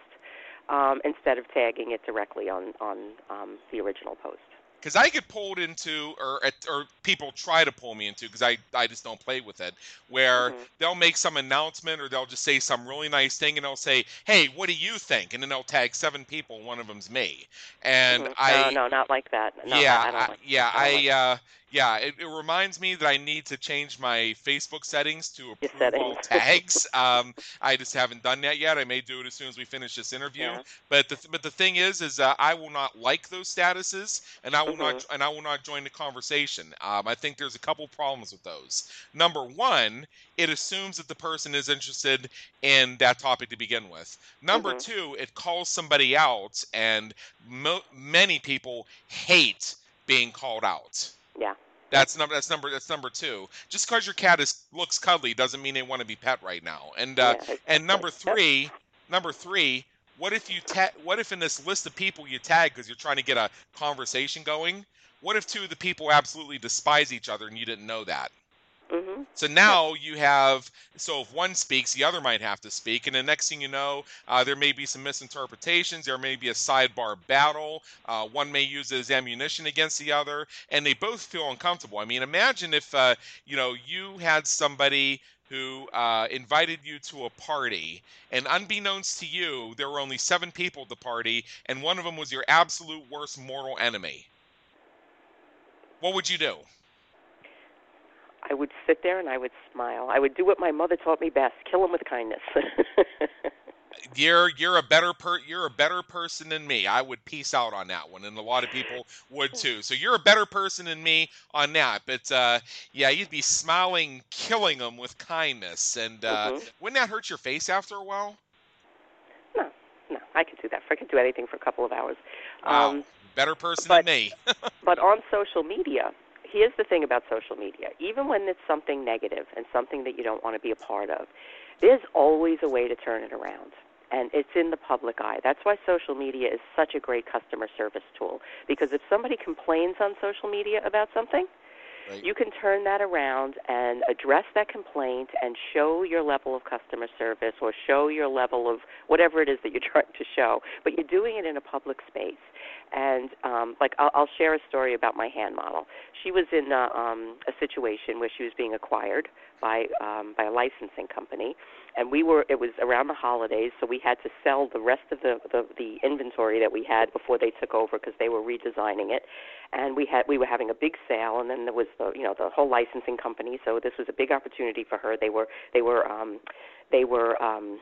um, instead of tagging it directly on on um, the original post. Because I get pulled into, or or people try to pull me into, because I I just don't play with it. Where Mhm. they'll make some announcement, or they'll just say some really nice thing, and they'll say, "Hey, what do you think?" And then they'll tag seven people, one of them's me. And Mhm. I no, no, not like that. No, yeah, I don't I- like yeah, I, like uh, yeah. It, it reminds me that I need to change my Facebook settings to approve tags. um, I just haven't done that yet. I may do it as soon as we finish this interview. Yeah. But the but the thing is, is uh, I will not like those statuses, and I will not Mm-hmm. and I will not join the conversation. Um, I think there's a couple problems with those. Number one, it assumes that the person is interested in that topic to begin with. Number Mhm. two, it calls somebody out, and mo- many people hate being called out. That's number. That's number. That's number two. Just because your cat is looks cuddly doesn't mean they want to be pet right now. And uh, yeah, and number three, number three. What if you ta- What if in this list of people you tag because you're trying to get a conversation going? What if two of the people absolutely despise each other and you didn't know that? Mhm. So now you have so if one speaks, the other might have to speak, and the next thing you know, uh, there may be some misinterpretations. There may be a sidebar battle. Uh, one may use as ammunition against the other, and they both feel uncomfortable. I mean, imagine if uh, you know you had somebody who uh, invited you to a party, and unbeknownst to you, there were only seven people at the party, and one of them was your absolute worst mortal enemy. What would you do? I would sit there and I would smile. I would do what my mother taught me best: kill him with kindness. you're you're a better per you're a better person than me. I would peace out on that one, and a lot of people would too. So you're a better person than me on that. But uh, yeah, you'd be smiling, killing them with kindness, and uh, Mhm. wouldn't that hurt your face after a while? no, no, I could do that. I could do anything for a couple of hours. Wow, Um, better person but- than me. But on social media, here's the thing about social media. Even when it's something negative and something that you don't want to be a part of, there's always a way to turn it around. And it's in the public eye. That's why social media is such a great customer service tool. Because if somebody complains on social media about something, Right. you can turn that around and address that complaint and show your level of customer service or show your level of whatever it is that you're trying to show. But you're doing it in a public space. And um, like I'll, I'll share a story about my hand model. She was in a, um, a situation where she was being acquired by um, by a licensing company, and we were. It was around the holidays, so we had to sell the rest of the the, the inventory that we had before they took over because they were redesigning it. And we had we were having a big sale, and then there was the you know the whole licensing company. So this was a big opportunity for her. They were they were um, they were um,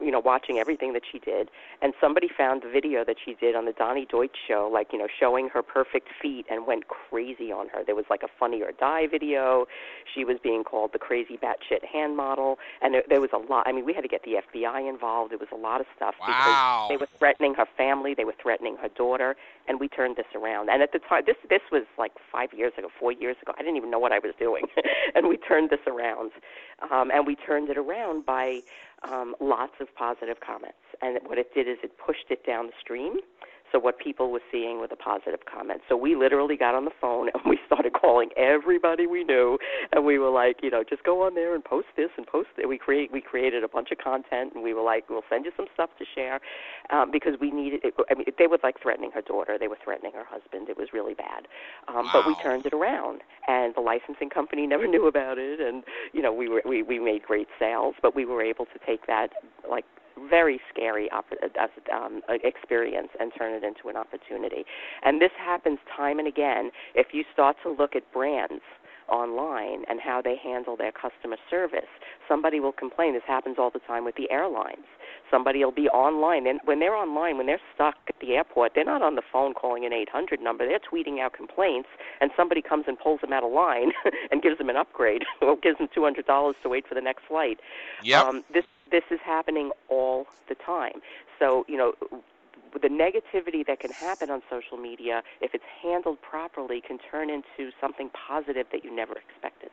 you know, watching everything that she did, and somebody found the video that she did on the Donny Deutsch show, like you know, showing her perfect feet, and went crazy on her. There was like a Funny or Die video. She was being called the crazy batshit hand model, and there, there was a lot. I mean, we had to get the FBI involved. There was a lot of stuff wow. because they were threatening her family, they were threatening her daughter, and we turned this around. And at the time, this this was like five years ago, four years ago. I didn't even know what I was doing, and we turned this around. Um, and we turned it around by um, lots of positive comments. And what it did is it pushed it down the stream so what people were seeing were the positive comments. So we literally got on the phone and we started calling everybody we knew, and we were like, you know, just go on there and post this and post it. We create we created a bunch of content, and we were like, we'll send you some stuff to share, um, because we needed. It, I mean, they were like threatening her daughter, they were threatening her husband. It was really bad, um, wow. but we turned it around, and the licensing company never knew about it, and you know, we were we we made great sales, but we were able to take that like very scary op- uh, um, experience and turn it into an opportunity. And this happens time and again. If you start to look at brands online and how they handle their customer service, somebody will complain. This happens all the time with the airlines. Somebody will be online, and when they're online, when they're stuck at the airport, they're not on the phone calling an 800 number. They're tweeting out complaints, and somebody comes and pulls them out of line and gives them an upgrade or gives them $200 to wait for the next flight. Yep. Um, this this is happening all the time. So, you know, the negativity that can happen on social media, if it's handled properly, can turn into something positive that you never expected.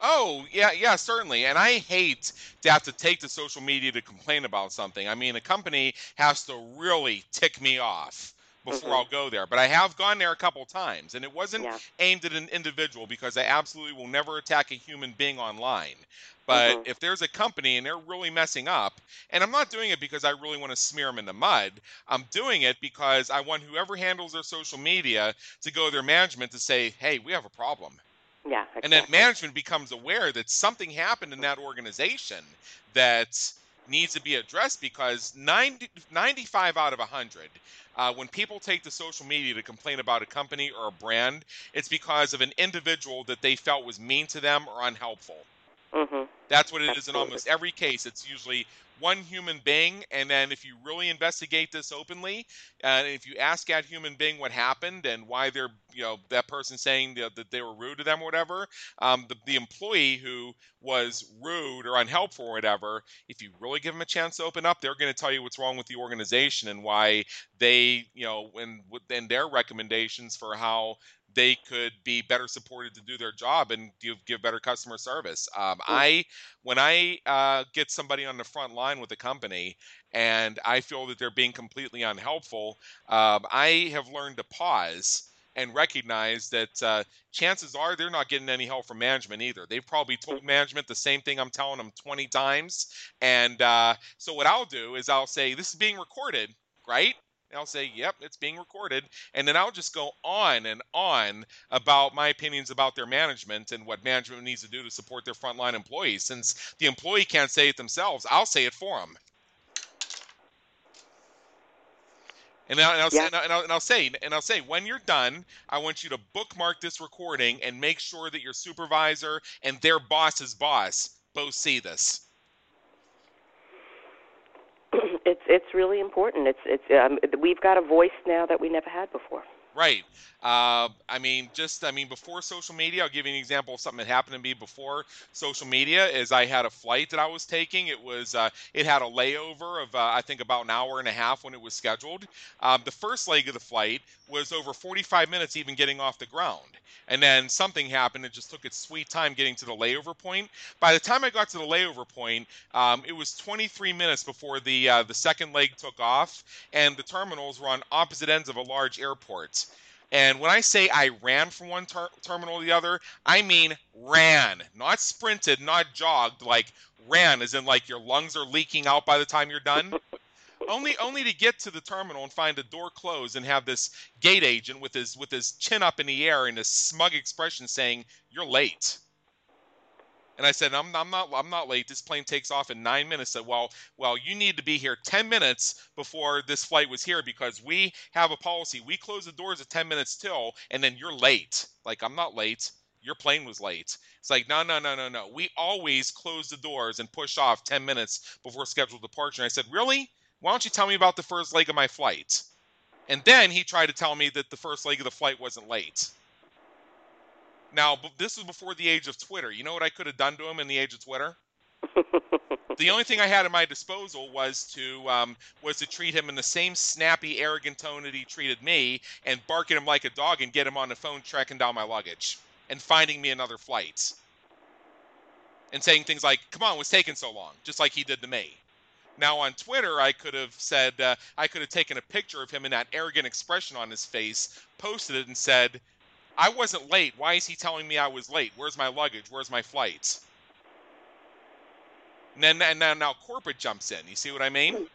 Oh, yeah, yeah, certainly. And I hate to have to take to social media to complain about something. I mean, a company has to really tick me off before Mhm. I'll go there. But I have gone there a couple times, and it wasn't Yeah. aimed at an individual because I absolutely will never attack a human being online. But Mhm. if there's a company and they're really messing up, and I'm not doing it because I really want to smear them in the mud, I'm doing it because I want whoever handles their social media to go to their management to say, hey, we have a problem. Yeah, exactly. And then management becomes aware that something happened in that organization that needs to be addressed because 90, 95 out of 100, uh, when people take to social media to complain about a company or a brand, it's because of an individual that they felt was mean to them or unhelpful. Mhm. That's what it is in almost every case. It's usually one human being, and then if you really investigate this openly, and if you ask that human being what happened and why they're, you know, that person saying that that they were rude to them or whatever, um, the, the employee who was rude or unhelpful or whatever, if you really give them a chance to open up, they're going to tell you what's wrong with the organization and why they, you know, and and their recommendations for how they could be better supported to do their job and give, give better customer service. Um, I when I uh, get somebody on the front line with a company and I feel that they're being completely unhelpful, um, I have learned to pause and recognize that uh, chances are they're not getting any help from management either. They've probably told management the same thing I'm telling them 20 times. And uh, so what I'll do is I'll say, this is being recorded, right? And I'll say, yep, it's being recorded. And then I'll just go on and on about my opinions about their management and what management needs to do to support their frontline employees. Since the employee can't say it themselves, I'll say it for them. And I'll, and, I'll Yeah. and, and, I'll, and I'll say, and I'll say, when you're done, I want you to bookmark this recording and make sure that your supervisor and their boss's boss both see this. it's it's really important. It's it's um, we've got a voice now that we never had before. Right. Uh, I mean, just I mean, before social media, I'll give you an example of something that happened to me before social media. Is I had a flight that I was taking. It was uh, it had a layover of uh, I think about an hour and a half when it was scheduled. Um, the first leg of the flight was over 45 minutes even getting off the ground, and then something happened. It just took its sweet time getting to the layover point. By the time I got to the layover point, um, it was 23 minutes before the uh, the second leg took off, and the terminals were on opposite ends of a large airport. And when I say I ran from one ter- terminal to the other, I mean ran, not sprinted, not jogged, like ran, as in like your lungs are leaking out by the time you're done. only, only to get to the terminal and find the door closed and have this gate agent with his with his chin up in the air and a smug expression saying, "You're late." And I said, I'm, I'm not I'm not late. This plane takes off in nine minutes. I said, well, well, you need to be here 10 minutes before this flight was here because we have a policy. We close the doors at 10 minutes till, and then you're late. Like I'm not late. Your plane was late. It's like, no, no, no, no, no. We always close the doors and push off 10 minutes before scheduled departure. And I said, really? Why don't you tell me about the first leg of my flight? And then he tried to tell me that the first leg of the flight wasn't late. Now, this was before the age of Twitter. You know what I could have done to him in the age of Twitter? the only thing I had at my disposal was to um, was to treat him in the same snappy, arrogant tone that he treated me, and bark at him like a dog, and get him on the phone tracking down my luggage and finding me another flight, and saying things like, "Come on, what's taking so long?" Just like he did to me. Now on Twitter, I could have said uh, I could have taken a picture of him in that arrogant expression on his face, posted it, and said, "I wasn't late. Why is he telling me I was late? Where's my luggage? Where's my flight?" And then and now, now corporate jumps in. You see what I mean?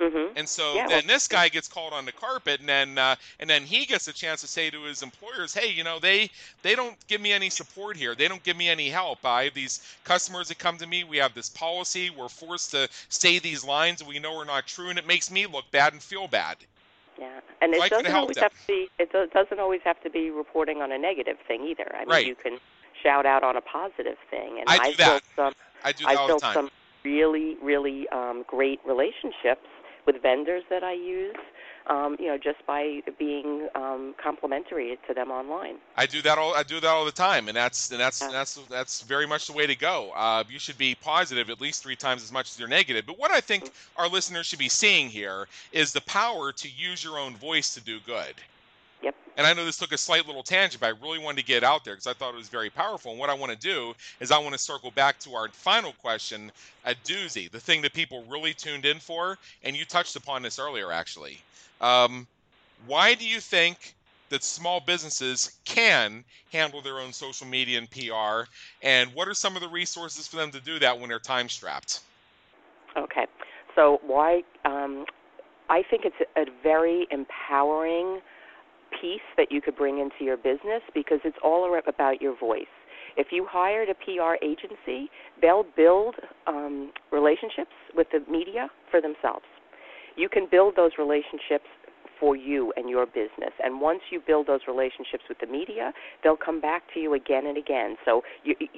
Mm-hmm. And so Yeah, then well- this guy gets called on the carpet, and then uh, and then he gets a chance to say to his employers, "Hey, you know they they don't give me any support here. They don't give me any help. I have these customers that come to me. We have this policy. We're forced to say these lines, we know we're not true, and it makes me look bad and feel bad." Yeah, and So it doesn't always him. have to be. It doesn't always have to be reporting on a negative thing either. I mean, Right. you can shout out on a positive thing. And I do I've that. built some. I do that the built time. some really, really um, great relationships with vendors that I use. Um, you know, just by being um, complimentary to them online. I do that all. I do that all the time, and that's and that's Yeah. that's that's very much the way to go. Uh, you should be positive at least three times as much as you're negative. But what I think our listeners should be seeing here is the power to use your own voice to do good. Yep. And I know this took a slight little tangent, but I really wanted to get out there because I thought it was very powerful. And what I want to do is I want to circle back to our final question, a doozy, the thing that people really tuned in for, and you touched upon this earlier, actually. Um, why do you think that small businesses can handle their own social media and PR? And what are some of the resources for them to do that when they're time strapped? Okay. So why? Um, I think it's a very empowering piece that you could bring into your business because it's all about your voice. If you hired a PR agency, they'll build um, relationships with the media for themselves. You can build those relationships for you and your business. And once you build those relationships with the media, they'll come back to you again and again. So you, you-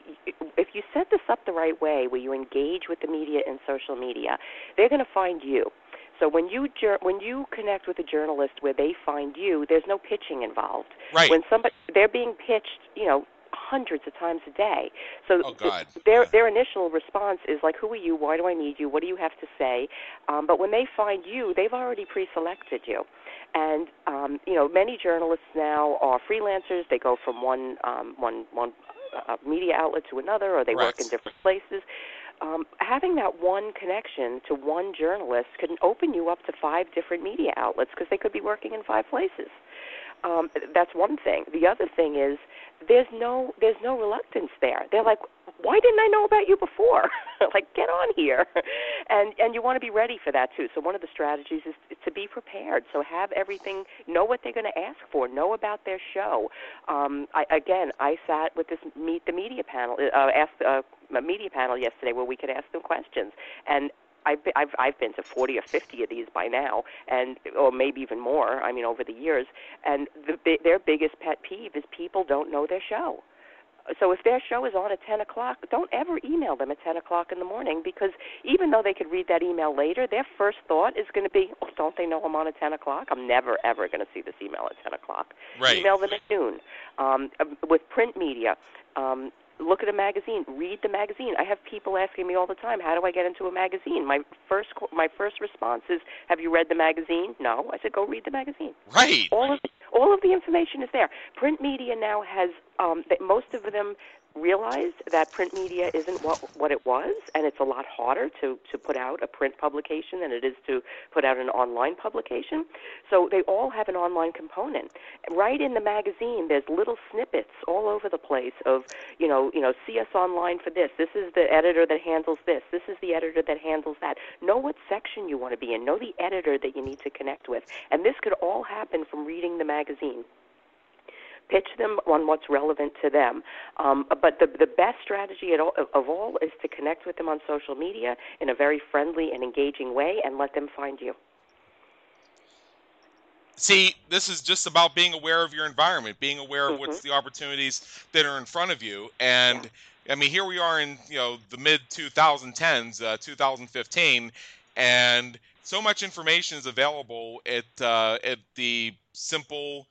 if you set this up the right way, where you engage with the media and social media, they're going to find you. So when you when you connect with a journalist where they find you, there's no pitching involved. Right. When somebody they're being pitched, you know, hundreds of times a day. So Oh, th- God. their their initial response is like, "Who are you? Why do I need you? What do you have to say?" Um, but when they find you, they've already pre-selected you. And um, you know, many journalists now are freelancers. They go from one um, one one uh, media outlet to another, or they work in different places. Um, having that one connection to one journalist can open you up to five different media outlets because they could be working in five places. Um, that's one thing. The other thing is there's no there's no reluctance there. They're like, why didn't I know about you before? like, get on here, and and you want to be ready for that too. So one of the strategies is to be prepared. So have everything, know what they're going to ask for, know about their show. Um, I, again, I sat with this meet the media panel, uh, asked uh, a media panel yesterday where we could ask them questions, and I've been, I've I've been to 40 or 50 of these by now, and or maybe even more. I mean, over the years, and the, their biggest pet peeve is people don't know their show. So if their show is on at 10 o'clock, don't ever email them at 10 o'clock in the morning because even though they could read that email later, their first thought is going to be, oh, don't they know I'm on at 10 o'clock? I'm never, ever going to see this email at 10 o'clock. Right. Email them at noon. Um, um, with print media, um, look at a magazine, read the magazine. I have people asking me all the time, how do I get into a magazine? My first, my first response is, have you read the magazine? No. I said, go read the magazine Right. all of all of the information is there. Print media now has um, that most of them realized that print media isn't what what it was, and it's a lot harder to to put out a print publication than it is to put out an online publication. So they all have an online component. Right in the magazine, there's little snippets all over the place of you know you know see us online for this. This is the editor that handles this. This is the editor that handles that. Know what section you want to be in. Know the editor that you need to connect with. And this could all happen from reading the magazine pitch them on what's relevant to them. Um, but the the best strategy at all, of all is to connect with them on social media in a very friendly and engaging way, and let them find you. See, this is just about being aware of your environment, being aware of what's Mhm. the opportunities that are in front of you. And I mean, here we are in you know the mid 2010s, uh, 2015, and so much information is available at uh, at the simple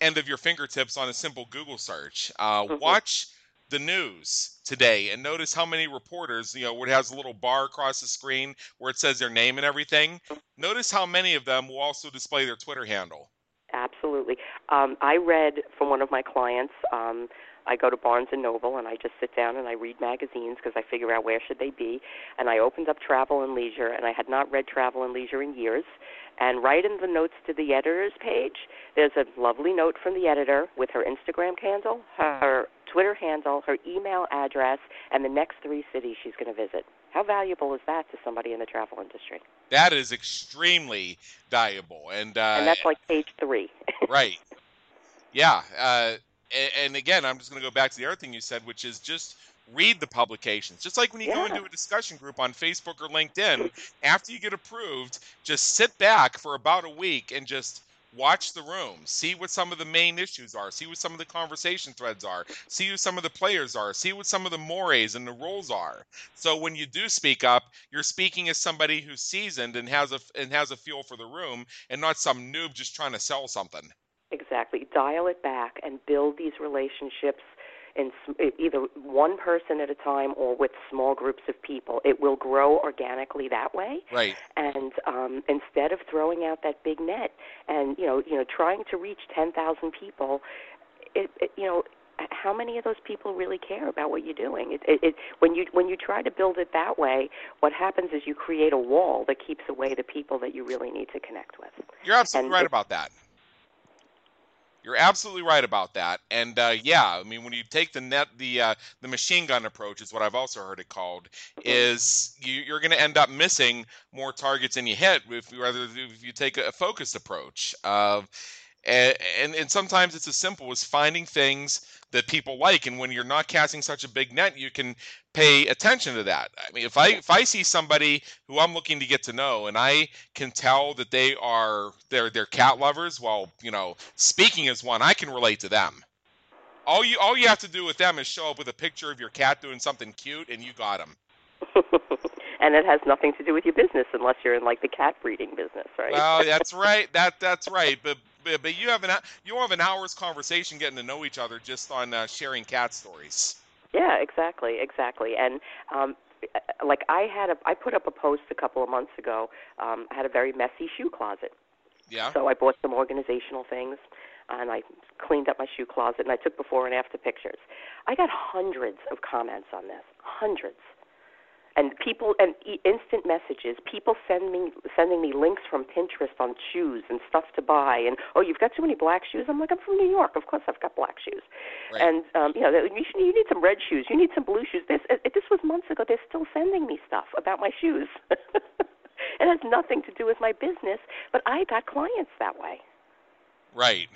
end of your fingertips on a simple Google search. Uh, Mhm. watch the news today and notice how many reporters, you know, where it has a little bar across the screen where it says their name and everything. Notice how many of them will also display their Twitter handle. Absolutely. Um, I read from one of my clients. Um, I go to Barnes and Noble and I just sit down and I read magazines because I figure out where should they be. And I opened up Travel and Leisure and I had not read Travel and Leisure in years. And right in the notes to the editor's page, there's a lovely note from the editor with her Instagram handle, her Twitter handle, her email address, and the next three cities she's going to visit. How valuable is that to somebody in the travel industry? That is extremely valuable, and uh, and that's like page three. right, yeah. Uh, and, and again, I'm just going to go back to the other thing you said, which is just read the publications. Just like when you go into a discussion group on Facebook or LinkedIn, after you get approved, just sit back for about a week and just watch the room, see what some of the main issues are, see what some of the conversation threads are, see who some of the players are, see what some of the mores and the roles are. So when you do speak up, you're speaking as somebody who's seasoned and has a and has a feel for the room, and not some noob just trying to sell something. Exactly. Dial it back and build these relationships in either one person at a time or with small groups of people. It will grow organically that way. Right. And um, instead of throwing out that big net and you know, you know, trying to reach 10,000 people, it, it you know, how many of those people really care about what you're doing? It, it, it, when you when you try to build it that way, what happens is you create a wall that keeps away the people that you really need to connect with. You're absolutely And right about that. You're absolutely right about that. And uh, yeah, I mean, when you take the net, the uh, the machine gun approach is what I've also heard it called. Is you, you're going to end up missing more targets than you hit if you rather if you take a focused approach. Of and, and and sometimes it's as simple as finding things that people like, and when you're not casting such a big net, you can pay attention to that. I mean, if I if I see somebody who I'm looking to get to know, and I can tell that they are they're they're cat lovers, well, you know, speaking as one, I can relate to them. All you all you have to do with them is show up with a picture of your cat doing something cute, and you got them. and it has nothing to do with your business unless you're in like the cat breeding business, right? Well, that's right. That that's right. But but, but you have an you have an hour's conversation getting to know each other just on uh, sharing cat stories. Yeah, exactly, exactly. And um like I had a I put up a post a couple of months ago. Um I had a very messy shoe closet. Yeah. So I bought some organizational things and I cleaned up my shoe closet and I took before and after pictures. I got hundreds of comments on this. Hundreds. And people and e- instant messages, people send me sending me links from Pinterest on shoes and stuff to buy and oh, you've got too many black shoes. I'm like, I'm from New York. Of course I've got black shoes. Right. And um, you know, you, should, you need some red shoes. You need some blue shoes. This this was months ago. They're still sending me stuff about my shoes. it has nothing to do with my business, but I got clients that way. Right.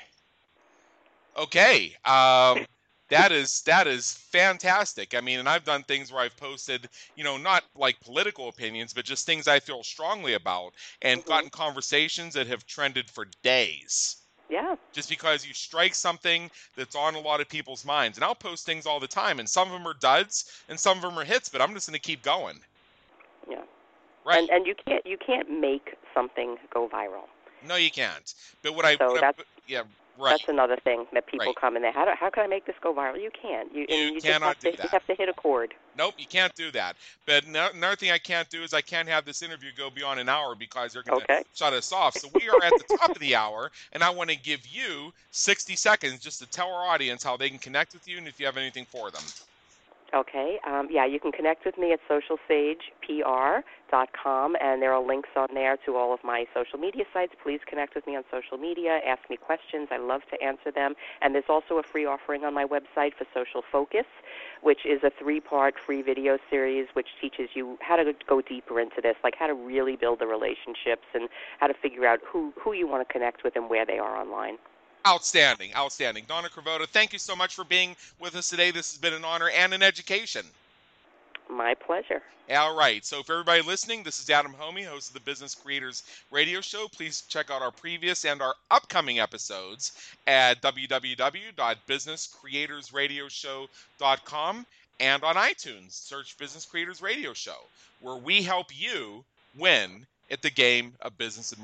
Okay. Um, that is that is fantastic. I mean, and I've done things where I've posted, you know, not like political opinions, but just things I feel strongly about, and Mhm. gotten conversations that have trended for days. Yeah. Just because you strike something that's on a lot of people's minds, and I'll post things all the time, and some of them are duds, and some of them are hits, but I'm just going to keep going. Yeah. Right? And and you can't you can't make something go viral. no, you can't. But what I, what I- yeah, right. That's another thing that people Right. come in there. How do, how can I make this go viral? You can't. You, You and you just cannot have to, do You have to hit a chord. Nope, you can't do that. But no, another thing I can't do is I can't have this interview go beyond an hour because they're going to Okay. shut us off. So we are at the top of the hour, and I want to give you 60 seconds just to tell our audience how they can connect with you and if you have anything for them. Okay. Um, yeah, you can connect with me at socialsagepr.com, and there are links on there to all of my social media sites. Please connect with me on social media. Ask me questions. I love to answer them. And there's also a free offering on my website for Social Focus, which is a three-part free video series which teaches you how to go deeper into this, like how to really build the relationships and how to figure out who who you want to connect with and where they are online. Outstanding, outstanding. Donna Cravotta, thank you so much for being with us today. This has been an honor and an education. My pleasure. All right. So, for everybody listening, this is Adam Hommey, host of the Business Creators Radio Show. Please check out our previous and our upcoming episodes at www.businesscreatorsradioshow.com and on iTunes. Search Business Creators Radio Show, where we help you win at the game of business and